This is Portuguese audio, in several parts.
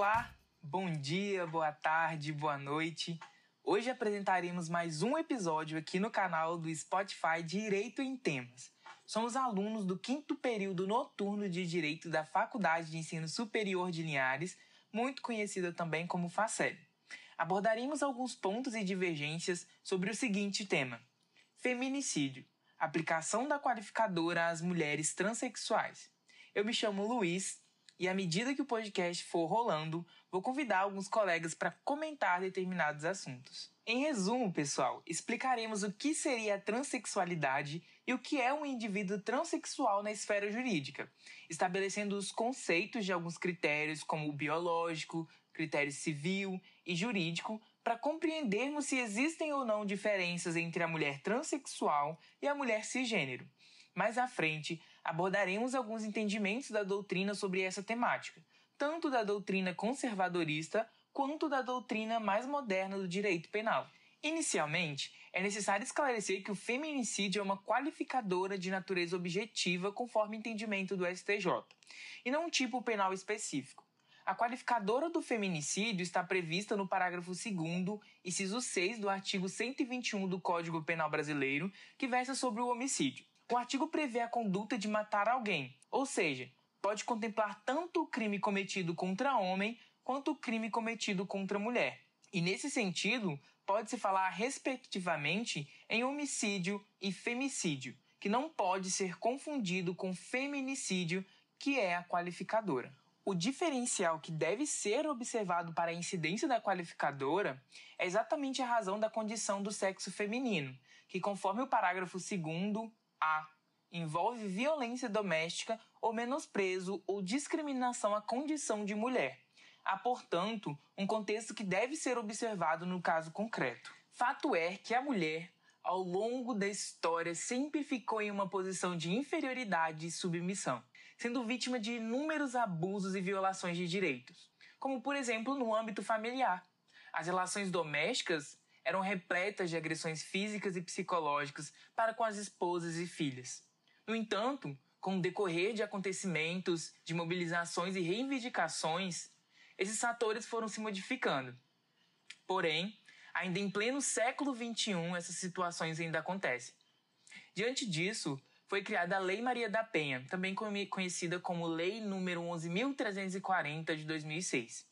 Olá, bom dia, boa tarde, boa noite. Hoje apresentaremos mais um episódio aqui no canal do Spotify Direito em Temas. Somos alunos do quinto período noturno de Direito da Faculdade de Ensino Superior de Linhares, muito conhecida também como FACEL. Abordaremos alguns pontos e divergências sobre o seguinte tema: feminicídio, aplicação da qualificadora às mulheres transexuais. Eu me chamo Luiz e à medida que o podcast for rolando, vou convidar alguns colegas para comentar determinados assuntos. Em resumo, pessoal, explicaremos o que seria a transexualidade e o que é um indivíduo transexual na esfera jurídica, estabelecendo os conceitos de alguns critérios como o biológico, critério civil e jurídico para compreendermos se existem ou não diferenças entre a mulher transexual e a mulher cisgênero. Mais à frente, abordaremos alguns entendimentos da doutrina sobre essa temática, tanto da doutrina conservadorista quanto da doutrina mais moderna do direito penal. Inicialmente, é necessário esclarecer que o feminicídio é uma qualificadora de natureza objetiva conforme entendimento do STJ, e não um tipo penal específico. A qualificadora do feminicídio está prevista no parágrafo 2 inciso 6 do artigo 121 do Código Penal Brasileiro, que versa sobre o homicídio. O artigo prevê a conduta de matar alguém, ou seja, pode contemplar tanto o crime cometido contra homem quanto o crime cometido contra mulher. E nesse sentido, pode-se falar respectivamente em homicídio e femicídio, que não pode ser confundido com feminicídio, que é a qualificadora. O diferencial que deve ser observado para a incidência da qualificadora é exatamente a razão da condição do sexo feminino, que, conforme o parágrafo 2 a. Envolve violência doméstica ou menosprezo ou discriminação à condição de mulher. Há, portanto, um contexto que deve ser observado no caso concreto. Fato é que a mulher, ao longo da história, sempre ficou em uma posição de inferioridade e submissão, sendo vítima de inúmeros abusos e violações de direitos, como, por exemplo, no âmbito familiar. As relações domésticas eram repletas de agressões físicas e psicológicas para com as esposas e filhas. No entanto, com o decorrer de acontecimentos, de mobilizações e reivindicações, esses fatores foram se modificando. Porém, ainda em pleno século XXI, essas situações ainda acontecem. Diante disso, foi criada a Lei Maria da Penha, também conhecida como Lei número 11.340 de 2006,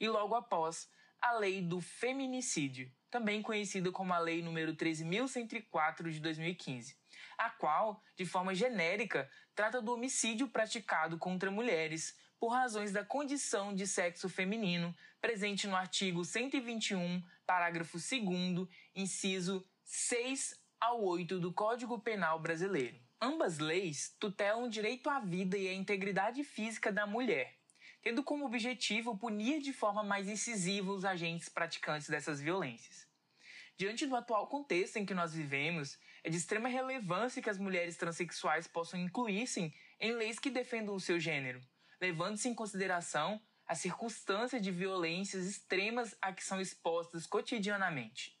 e logo após, a Lei do Feminicídio, também conhecido como a Lei número 13.104 de 2015, a qual, de forma genérica, trata do homicídio praticado contra mulheres por razões da condição de sexo feminino, presente no artigo 121, parágrafo 2 inciso 6 ao 8 do Código Penal Brasileiro. Ambas leis tutelam o direito à vida e à integridade física da mulher, tendo como objetivo punir de forma mais incisiva os agentes praticantes dessas violências. Diante do atual contexto em que nós vivemos, é de extrema relevância que as mulheres transexuais possam incluir-se em leis que defendam o seu gênero, levando-se em consideração a circunstância de violências extremas a que são expostas cotidianamente.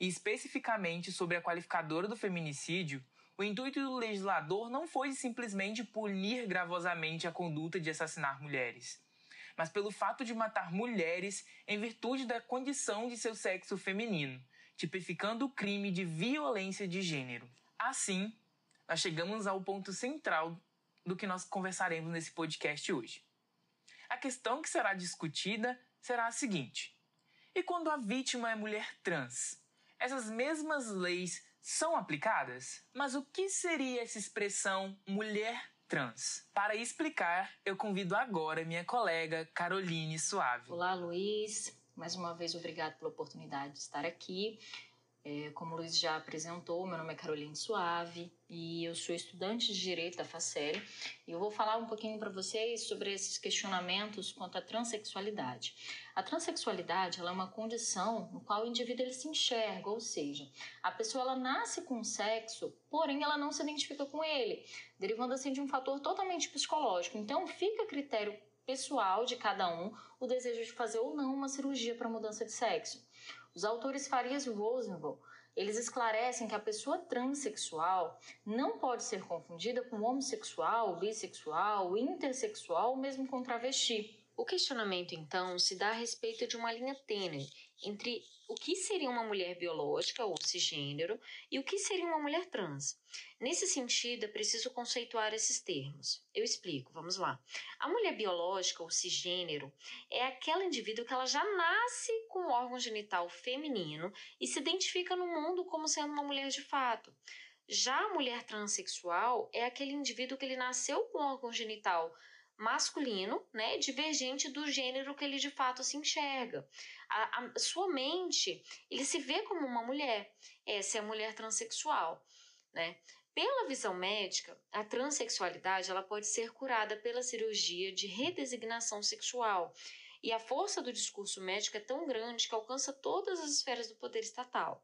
E especificamente sobre a qualificadora do feminicídio, o intuito do legislador não foi simplesmente punir gravosamente a conduta de assassinar mulheres, mas pelo fato de matar mulheres em virtude da condição de seu sexo feminino, tipificando o crime de violência de gênero. Assim, nós chegamos ao ponto central do que nós conversaremos nesse podcast hoje. A questão que será discutida será a seguinte: e quando a vítima é mulher trans? Essas mesmas leis são aplicadas? Mas o que seria essa expressão mulher trans? Para explicar, eu convido agora minha colega Caroline Suave. Olá, Luiz. Mais uma vez, obrigado pela oportunidade de estar aqui. É, como o Luiz já apresentou, meu nome é Caroline Suave e eu sou estudante de Direito da Facel e eu vou falar um pouquinho para vocês sobre esses questionamentos quanto à transexualidade. A transexualidade é uma condição no qual o indivíduo se enxerga, ou seja, a pessoa ela nasce com sexo, porém ela não se identifica com ele, derivando assim de um fator totalmente psicológico. Então fica a critério pessoal de cada um o desejo de fazer ou não uma cirurgia para mudança de sexo. Os autores Farias e Rosenwald, eles esclarecem que a pessoa transexual não pode ser confundida com homossexual, bissexual, intersexual ou mesmo com travesti. O questionamento, então, se dá a respeito de uma linha tênue entre o que seria uma mulher biológica ou cisgênero e o que seria uma mulher trans. Nesse sentido, é preciso conceituar esses termos. Eu explico, vamos lá. A mulher biológica ou cisgênero é aquela indivíduo que ela já nasce com o órgão genital feminino e se identifica no mundo como sendo uma mulher de fato. Já a mulher transexual é aquele indivíduo que ele nasceu com o órgão genital masculino, né, divergente do gênero que ele de fato se enxerga. A, a, sua mente, ele se vê como uma mulher. Essa é a mulher transexual, né? Pela visão médica, a transexualidade ela pode ser curada pela cirurgia de redesignação sexual. E a força do discurso médico é tão grande que alcança todas as esferas do poder estatal.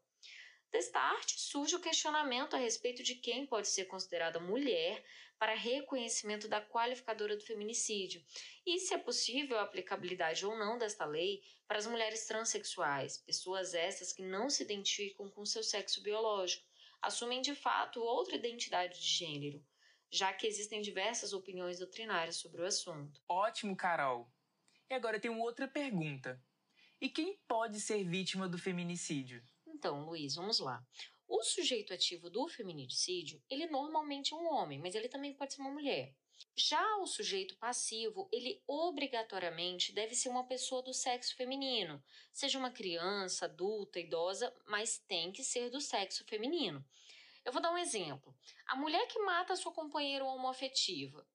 Desta arte surge o questionamento a respeito de quem pode ser considerada mulher para reconhecimento da qualificadora do feminicídio e se é possível a aplicabilidade ou não desta lei para as mulheres transexuais, pessoas essas que não se identificam com seu sexo biológico, assumem de fato outra identidade de gênero, já que existem diversas opiniões doutrinárias sobre o assunto. Ótimo, Carol. E agora tenho outra pergunta. E quem pode ser vítima do feminicídio? Então, Luiz, vamos lá. O sujeito ativo do feminicídio, ele normalmente é um homem, mas ele também pode ser uma mulher. Já o sujeito passivo, ele obrigatoriamente deve ser uma pessoa do sexo feminino, seja uma criança, adulta, idosa, mas tem que ser do sexo feminino. Eu vou dar um exemplo. A mulher que mata sua companheira homoafetiva.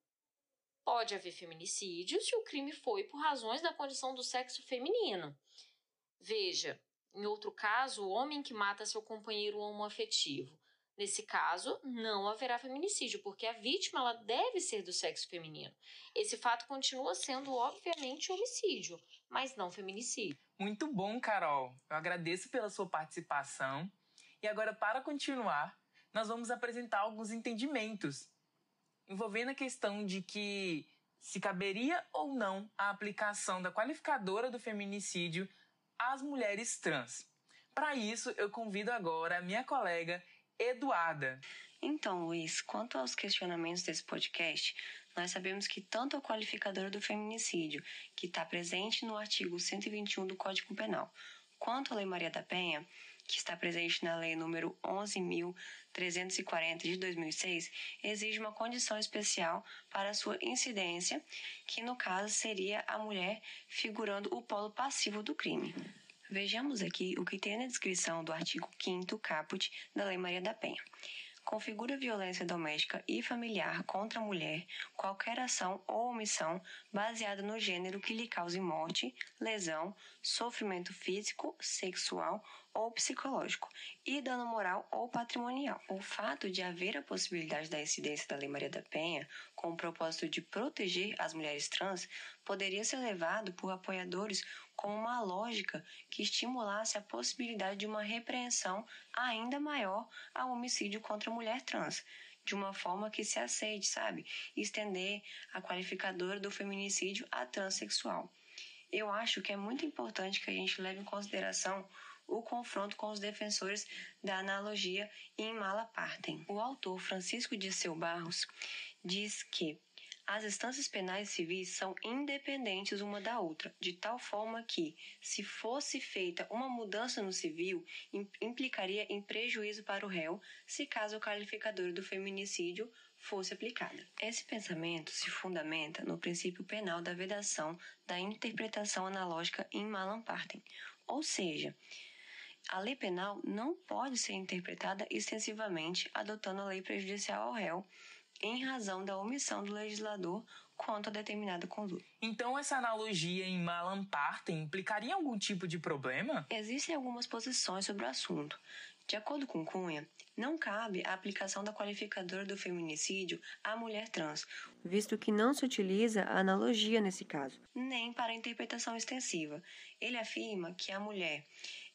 Pode haver feminicídio se o crime foi por razões da condição do sexo feminino. Veja, em outro caso, o homem que mata seu companheiro homoafetivo. Nesse caso, não haverá feminicídio, porque a vítima ela deve ser do sexo feminino. Esse fato continua sendo, obviamente, homicídio, mas não feminicídio. Muito bom, Carol. Eu agradeço pela sua participação. E agora, para continuar, nós vamos apresentar alguns entendimentos envolvendo a questão de que se caberia ou não a aplicação da qualificadora do feminicídio às mulheres trans. Para isso, eu convido agora a minha colega Eduarda. Então, Luiz, quanto aos questionamentos desse podcast, nós sabemos que tanto a qualificadora do feminicídio, que está presente no artigo 121 do Código Penal, quanto a Lei Maria da Penha, que está presente na Lei número 11.340 de 2006, exige uma condição especial para sua incidência, que no caso seria a mulher figurando o polo passivo do crime. Vejamos aqui o que tem na descrição do artigo 5 caput da Lei Maria da Penha configura violência doméstica e familiar contra a mulher qualquer ação ou omissão baseada no gênero que lhe cause morte, lesão, sofrimento físico, sexual ou psicológico e dano moral ou patrimonial. O fato de haver a possibilidade da incidência da Lei Maria da Penha com o propósito de proteger as mulheres trans poderia ser levado por apoiadores como uma lógica que estimulasse a possibilidade de uma repreensão ainda maior ao homicídio contra a mulher trans, de uma forma que se aceite, sabe? Estender a qualificadora do feminicídio à transexual. Eu acho que é muito importante que a gente leve em consideração o confronto com os defensores da analogia em Malapartem. O autor Francisco de Seu Barros diz que as instâncias penais civis são independentes uma da outra, de tal forma que, se fosse feita uma mudança no civil, implicaria em prejuízo para o réu, se caso o qualificador do feminicídio fosse aplicada. Esse pensamento se fundamenta no princípio penal da vedação da interpretação analógica em Malam Partem, ou seja, a lei penal não pode ser interpretada extensivamente adotando a lei prejudicial ao réu em razão da omissão do legislador quanto a determinada conduta. Então, essa analogia em Malam Partem implicaria algum tipo de problema? Existem algumas posições sobre o assunto. De acordo com Cunha, não cabe a aplicação da qualificadora do feminicídio à mulher trans, visto que não se utiliza a analogia nesse caso, nem para interpretação extensiva. Ele afirma que a mulher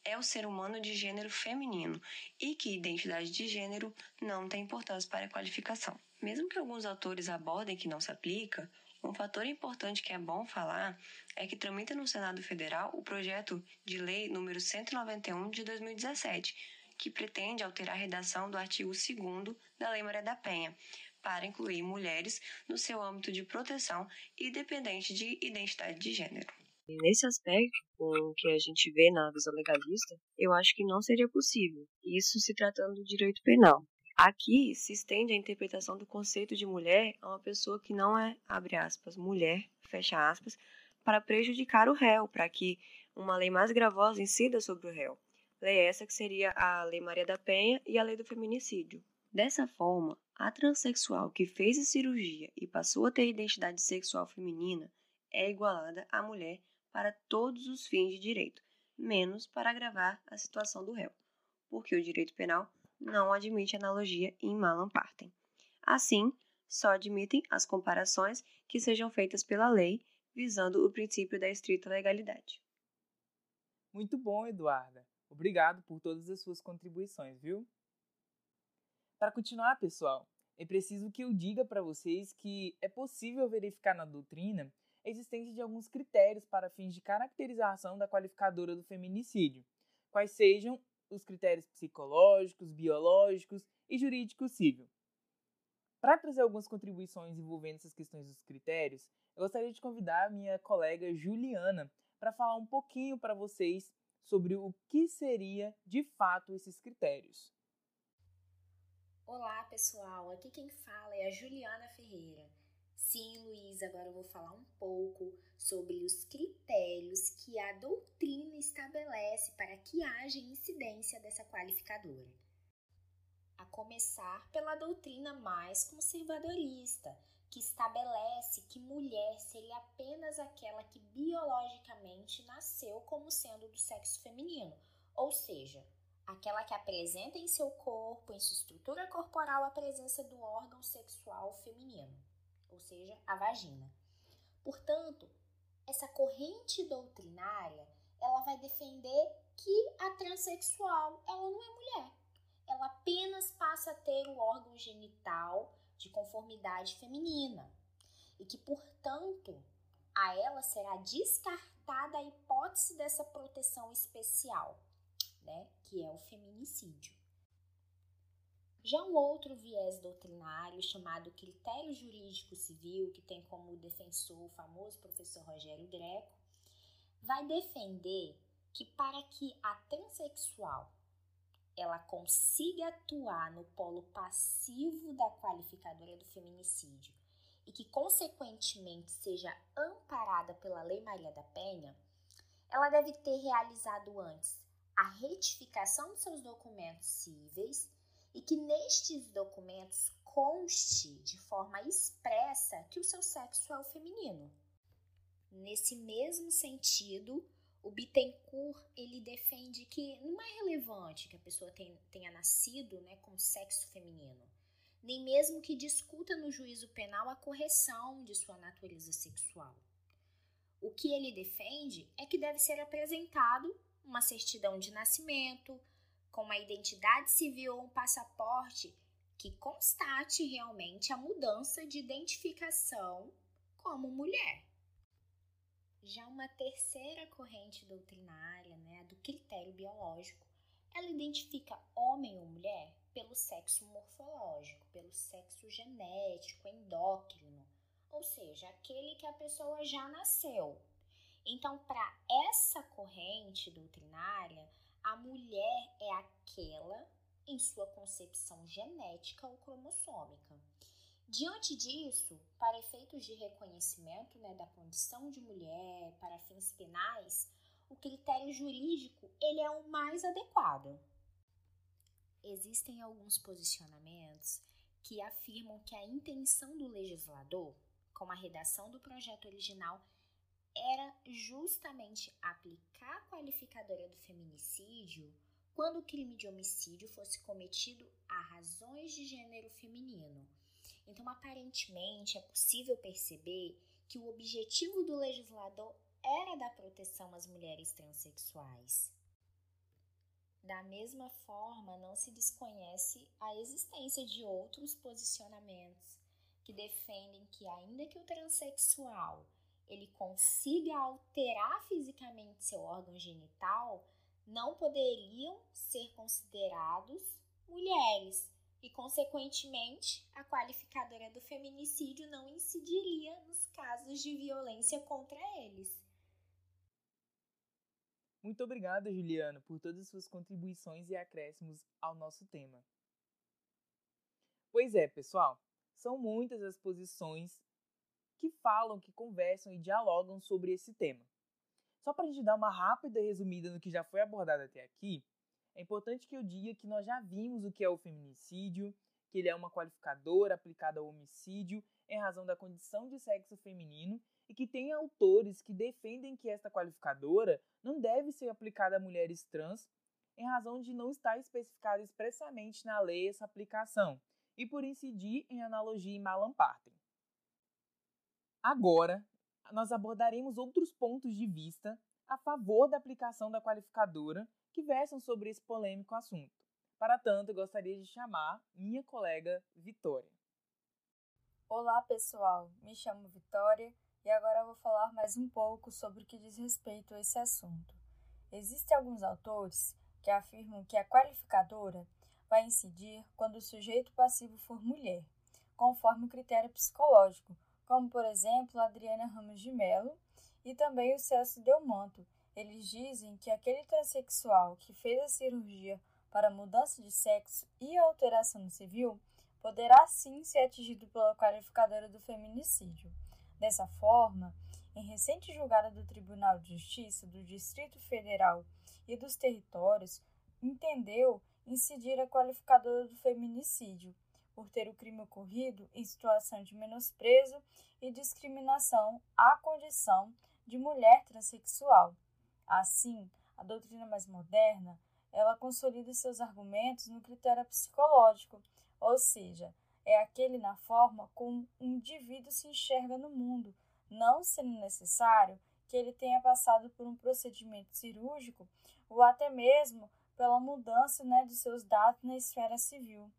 é o ser humano de gênero feminino e que identidade de gênero não tem importância para a qualificação. Mesmo que alguns autores abordem que não se aplica, um fator importante que é bom falar é que tramita no Senado Federal o projeto de lei número 191 de 2017, que pretende alterar a redação do artigo 2 da Lei Maria da Penha, para incluir mulheres no seu âmbito de proteção, independente de identidade de gênero. Nesse aspecto, com o que a gente vê na visão legalista, eu acho que não seria possível, isso se tratando do direito penal. Aqui se estende a interpretação do conceito de mulher a uma pessoa que não é, abre aspas, mulher, fecha aspas, para prejudicar o réu, para que uma lei mais gravosa incida sobre o réu. Lei essa que seria a Lei Maria da Penha e a Lei do Feminicídio. Dessa forma, a transexual que fez a cirurgia e passou a ter identidade sexual feminina é igualada à mulher para todos os fins de direito, menos para agravar a situação do réu, porque o direito penal não admite analogia em malam partem. Assim, só admitem as comparações que sejam feitas pela lei, visando o princípio da estrita legalidade. Muito bom, Eduarda. Obrigado por todas as suas contribuições, viu? Para continuar, pessoal, é preciso que eu diga para vocês que é possível verificar na doutrina a existência de alguns critérios para fins de caracterização da qualificadora do feminicídio, quais sejam os critérios psicológicos, biológicos e jurídicos civil. Para trazer algumas contribuições envolvendo essas questões dos critérios, eu gostaria de convidar a minha colega Juliana para falar um pouquinho para vocês sobre o que seria de fato esses critérios. Olá, pessoal. Aqui quem fala é a Juliana Ferreira. Sim, Luiz, agora eu vou falar um pouco sobre os critérios que a doutrina estabelece para que haja incidência dessa qualificadora. A começar pela doutrina mais conservadorista, que estabelece que mulher seria apenas aquela que biologicamente nasceu como sendo do sexo feminino, ou seja, aquela que apresenta em seu corpo, em sua estrutura corporal, a presença do órgão sexual feminino ou seja, a vagina. Portanto, essa corrente doutrinária, ela vai defender que a transexual, ela não é mulher. Ela apenas passa a ter o órgão genital de conformidade feminina e que, portanto, a ela será descartada a hipótese dessa proteção especial, né, que é o feminicídio. Já um outro viés doutrinário chamado critério jurídico civil, que tem como defensor o famoso professor Rogério Greco, vai defender que para que a transexual ela consiga atuar no polo passivo da qualificadora do feminicídio e que consequentemente seja amparada pela Lei Maria da Penha, ela deve ter realizado antes a retificação de seus documentos cíveis e que nestes documentos conste de forma expressa que o seu sexo é o feminino. Nesse mesmo sentido, o Bittencourt ele defende que não é relevante que a pessoa tenha nascido né, com sexo feminino, nem mesmo que discuta no juízo penal a correção de sua natureza sexual. O que ele defende é que deve ser apresentado uma certidão de nascimento, com uma identidade civil ou um passaporte que constate realmente a mudança de identificação como mulher. Já uma terceira corrente doutrinária, né, do critério biológico, ela identifica homem ou mulher pelo sexo morfológico, pelo sexo genético, endócrino, ou seja, aquele que a pessoa já nasceu. Então, para essa corrente doutrinária, a mulher é aquela em sua concepção genética ou cromossômica. Diante disso, para efeitos de reconhecimento né, da condição de mulher para fins penais, o critério jurídico ele é o mais adequado. Existem alguns posicionamentos que afirmam que a intenção do legislador, com a redação do projeto original, era justamente aplicar a qualificadora do feminicídio quando o crime de homicídio fosse cometido a razões de gênero feminino. Então, aparentemente, é possível perceber que o objetivo do legislador era dar proteção às mulheres transexuais. Da mesma forma, não se desconhece a existência de outros posicionamentos que defendem que, ainda que o transexual ele consiga alterar fisicamente seu órgão genital, não poderiam ser considerados mulheres, e, consequentemente, a qualificadora do feminicídio não incidiria nos casos de violência contra eles. Muito obrigada, Juliana, por todas as suas contribuições e acréscimos ao nosso tema. Pois é, pessoal, são muitas as posições que falam, que conversam e dialogam sobre esse tema. Só para a gente dar uma rápida resumida no que já foi abordado até aqui, é importante que eu diga que nós já vimos o que é o feminicídio, que ele é uma qualificadora aplicada ao homicídio em razão da condição de sexo feminino e que tem autores que defendem que esta qualificadora não deve ser aplicada a mulheres trans em razão de não estar especificada expressamente na lei essa aplicação e por incidir em analogia e malampartem. Agora, nós abordaremos outros pontos de vista a favor da aplicação da qualificadora que versam sobre esse polêmico assunto. Para tanto, gostaria de chamar minha colega Vitória. Olá, pessoal. Me chamo Vitória e agora vou falar mais um pouco sobre o que diz respeito a esse assunto. Existem alguns autores que afirmam que a qualificadora vai incidir quando o sujeito passivo for mulher, conforme o critério psicológico, como por exemplo Adriana Ramos de Mello e também o Celso Delmanto. Eles dizem que aquele transexual que fez a cirurgia para mudança de sexo e alteração civil poderá sim ser atingido pela qualificadora do feminicídio. Dessa forma, em recente julgado do Tribunal de Justiça do Distrito Federal e dos Territórios, entendeu incidir a qualificadora do feminicídio, por ter o crime ocorrido em situação de menosprezo e discriminação à condição de mulher transexual. Assim, a doutrina mais moderna, ela consolida seus argumentos no critério psicológico, ou seja, é aquele na forma como um indivíduo se enxerga no mundo, não sendo necessário que ele tenha passado por um procedimento cirúrgico ou até mesmo pela mudança né, de seus dados na esfera civil.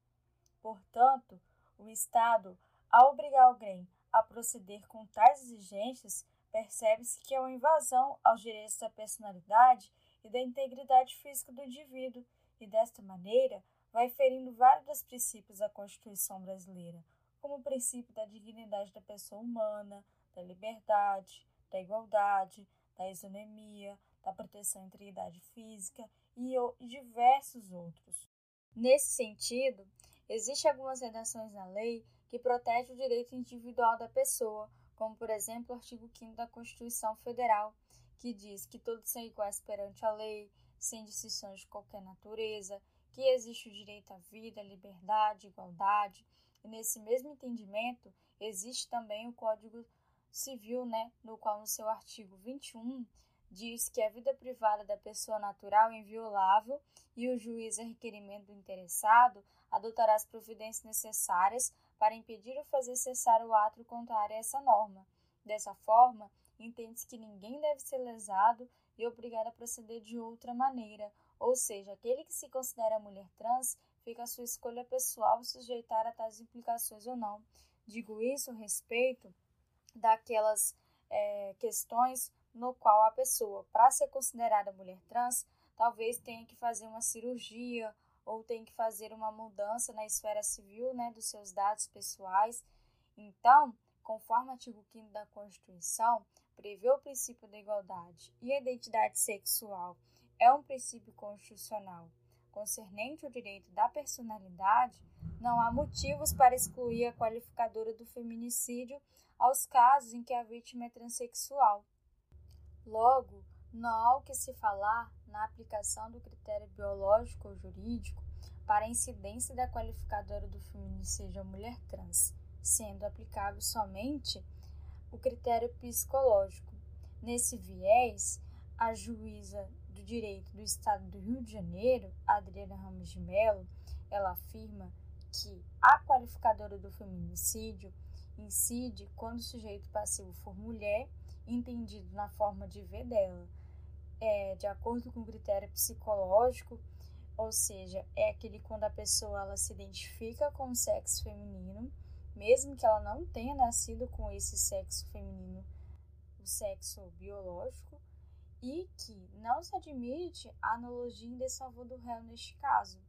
Portanto, o Estado, ao obrigar alguém a proceder com tais exigências, percebe-se que é uma invasão aos direitos da personalidade e da integridade física do indivíduo, e desta maneira vai ferindo vários dos princípios da Constituição brasileira, como o princípio da dignidade da pessoa humana, da liberdade, da igualdade, da isonomia, da proteção à integridade física e diversos outros. Nesse sentido, Existem algumas redações na lei que protegem o direito individual da pessoa, como por exemplo o artigo 5 da Constituição Federal, que diz que todos são iguais perante a lei, sem distinção de qualquer natureza, que existe o direito à vida, liberdade, igualdade. E nesse mesmo entendimento, existe também o Código Civil, né, no qual no seu artigo 21 diz que a vida privada da pessoa natural é inviolável e o juiz, a requerimento do interessado, adotará as providências necessárias para impedir ou fazer cessar o ato contrário a essa norma. Dessa forma, entende-se que ninguém deve ser lesado e obrigado a proceder de outra maneira, ou seja, aquele que se considera mulher trans fica a sua escolha pessoal sujeitar a tais implicações ou não. Digo isso a respeito daquelas é, questões no qual a pessoa, para ser considerada mulher trans, talvez tenha que fazer uma cirurgia ou tem que fazer uma mudança na esfera civil, né, dos seus dados pessoais. Então, conforme o artigo 5 da Constituição, prevê o princípio da igualdade e a identidade sexual é um princípio constitucional concernente ao direito da personalidade, não há motivos para excluir a qualificadora do feminicídio aos casos em que a vítima é transexual. Logo, não há o que se falar na aplicação do critério biológico ou jurídico para a incidência da qualificadora do feminicídio à mulher trans, sendo aplicável somente o critério psicológico. Nesse viés, a juíza do direito do Estado do Rio de Janeiro, Adriana Ramos de Mello, ela afirma que a qualificadora do feminicídio incide quando o sujeito passivo for mulher entendido na forma de ver dela, é, de acordo com o critério psicológico, ou seja, é aquele quando a pessoa ela se identifica com o sexo feminino, mesmo que ela não tenha nascido com esse sexo feminino, o sexo biológico, e que não se admite a analogia em desfavor do réu neste caso.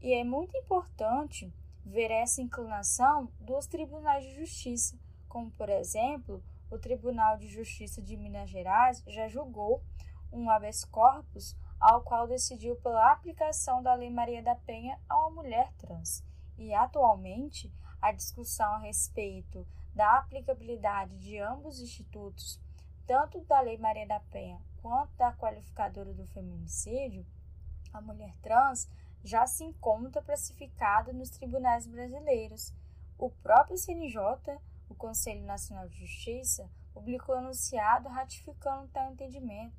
E é muito importante ver essa inclinação dos tribunais de justiça, como, por exemplo, o Tribunal de Justiça de Minas Gerais já julgou um habeas corpus ao qual decidiu pela aplicação da Lei Maria da Penha a uma mulher trans. E atualmente, a discussão a respeito da aplicabilidade de ambos os institutos, tanto da Lei Maria da Penha quanto da qualificadora do feminicídio, a mulher trans já se encontra classificada nos tribunais brasileiros. O próprio CNJ, o Conselho Nacional de Justiça, publicou anunciado ratificando tal entendimento,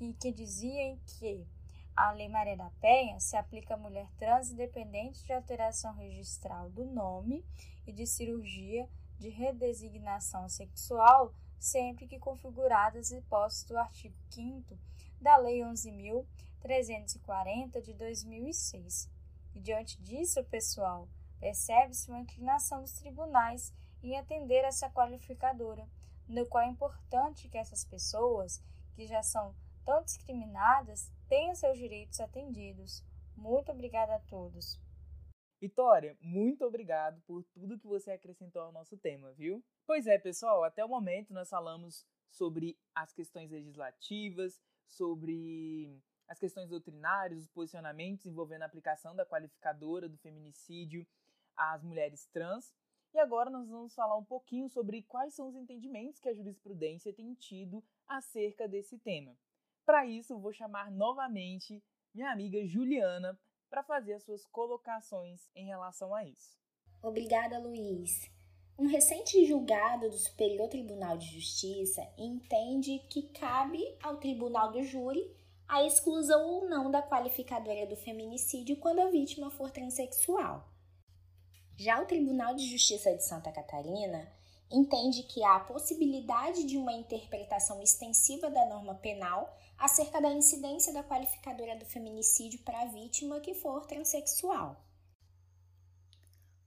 e que dizia que a Lei Maria da Penha se aplica à mulher trans independente de alteração registral do nome e de cirurgia de redesignação sexual, sempre que configuradas as hipóteses do artigo 5 da Lei 11.340 de 2006. E diante disso, pessoal, percebe-se uma inclinação dos tribunais em atender essa qualificadora, no qual é importante que essas pessoas, que já são tão discriminadas, tenham seus direitos atendidos. Muito obrigada a todos. Vitória, muito obrigado por tudo que você acrescentou ao nosso tema, viu? Pois é, pessoal, até o momento nós falamos sobre as questões legislativas, sobre as questões doutrinárias, os posicionamentos envolvendo a aplicação da qualificadora do feminicídio às mulheres trans. E agora nós vamos falar um pouquinho sobre quais são os entendimentos que a jurisprudência tem tido acerca desse tema. Para isso, vou chamar novamente minha amiga Juliana para fazer as suas colocações em relação a isso. Obrigada, Luiz. Um recente julgado do Superior Tribunal de Justiça entende que cabe ao tribunal do júri a exclusão ou não da qualificadora do feminicídio quando a vítima for transexual. Já o Tribunal de Justiça de Santa Catarina entende que há a possibilidade de uma interpretação extensiva da norma penal acerca da incidência da qualificadora do feminicídio para a vítima que for transexual.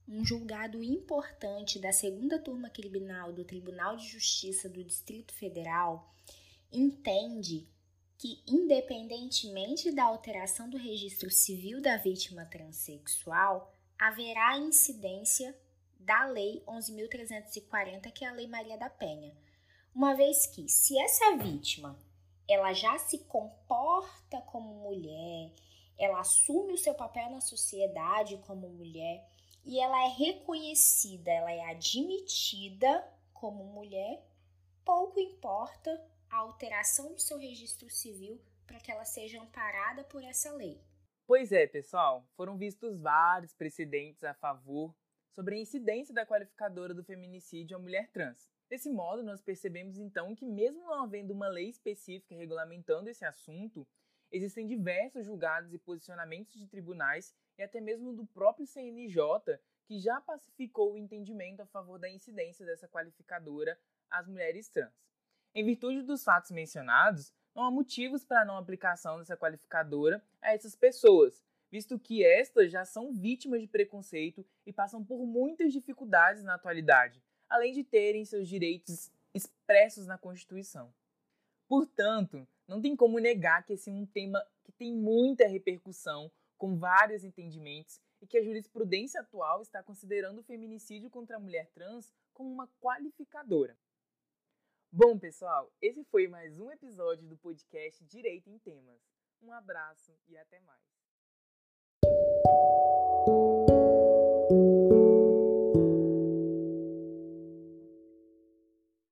Um julgado importante da segunda turma criminal do Tribunal de Justiça do Distrito Federal entende que, independentemente da alteração do registro civil da vítima transexual, haverá incidência da Lei 11.340, que é a Lei Maria da Penha. Uma vez que, se essa vítima ela já se comporta como mulher, ela assume o seu papel na sociedade como mulher e ela é reconhecida, ela é admitida como mulher, pouco importa a alteração do seu registro civil para que ela seja amparada por essa lei. Pois é, pessoal, foram vistos vários precedentes a favor sobre a incidência da qualificadora do feminicídio à mulher trans. Desse modo, nós percebemos então que, mesmo não havendo uma lei específica regulamentando esse assunto, existem diversos julgados e posicionamentos de tribunais e até mesmo do próprio CNJ que já pacificou o entendimento a favor da incidência dessa qualificadora às mulheres trans. Em virtude dos fatos mencionados, não há motivos para a não aplicação dessa qualificadora a essas pessoas, visto que estas já são vítimas de preconceito e passam por muitas dificuldades na atualidade, além de terem seus direitos expressos na Constituição. Portanto, não tem como negar que esse é um tema que tem muita repercussão, com vários entendimentos, e que a jurisprudência atual está considerando o feminicídio contra a mulher trans como uma qualificadora. Bom, pessoal, esse foi mais um episódio do podcast Direito em Temas. Um abraço e até mais. Thank you.